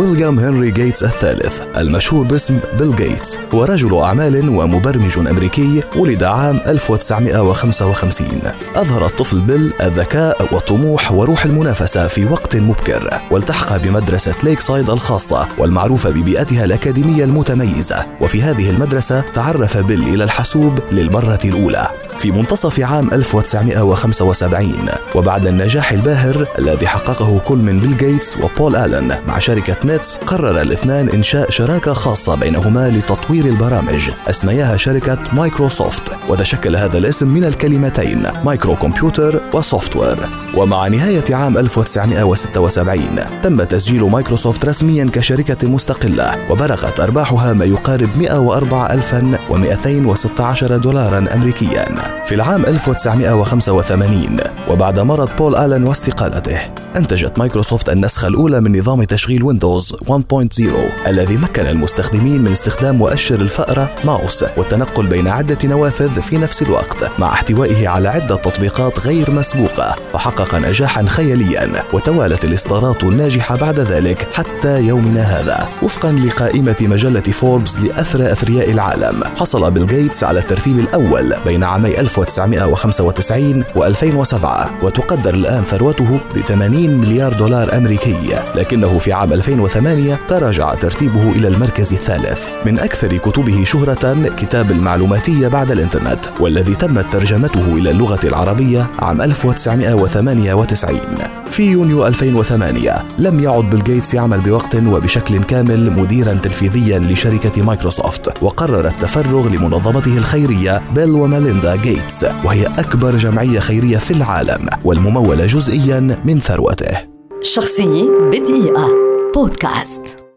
ويليام هنري جيتس الثالث المشهور باسم بيل جيتس هو رجل أعمال ومبرمج أمريكي ولد عام 1955 أظهر الطفل بيل الذكاء والطموح وروح المنافسة في وقت مبكر. والتحق بمدرسة ليك سايد الخاصة والمعروفة ببيئتها الأكاديمية المتميزة. وفي هذه المدرسة تعرف بيل إلى الحاسوب للمرة الأولى. في منتصف عام 1975 وبعد النجاح الباهر الذي حققه كل من بيل جيتس وبول آلن مع شركة MITS قرر الاثنان إنشاء شراكة خاصة بينهما لتطوير البرامج. أسمياها شركة مايكروسوفت وتشكل هذا الاسم من الكلمتين microcomputer و software. ومع نهاية عام 1976 تم تسجيل مايكروسوفت رسميا كشركة مستقلة وبلغت أرباحها ما يقارب 104216 دولارا أمريكيا. في العام 1985 وبعد مرض بول آلن واستقالته أنتجت مايكروسوفت النسخة الأولى من نظام تشغيل ويندوز 1.0 الذي مكن المستخدمين من استخدام مؤشر الفأرة ماوس والتنقل بين عدة نوافذ في نفس الوقت مع احتوائه على عدة تطبيقات غير مسبوقة فحقق نجاحا خياليا وتوالت الإصدارات الناجحة بعد ذلك حتى يومنا هذا وفقا لقائمة مجلة فوربس لأثرى أثرياء العالم. حصل بيل جيتس على الترتيب الأول بين عامي 1995 و2007 وتقدر الآن ثروته ب 80 مليار دولار أمريكي. لكنه في عام 2008 تراجع ترتيبه إلى المركز الثالث. من أكثر كتبه شهرة كتاب المعلوماتية بعد الإنترنت والذي تمت ترجمته إلى اللغة العربية عام 1998 في يونيو 2008 لم يعد بيل جيتس يعمل بوقت وبشكل كامل مديرا تنفيذيا لشركة مايكروسوفت وقرر التفرغ لمنظمته الخيرية بيل وميليندا جيتس وهي أكبر جمعية خيرية في العالم والممولة جزئيا من ثروته. شخصية بدقيقة. بودكاست.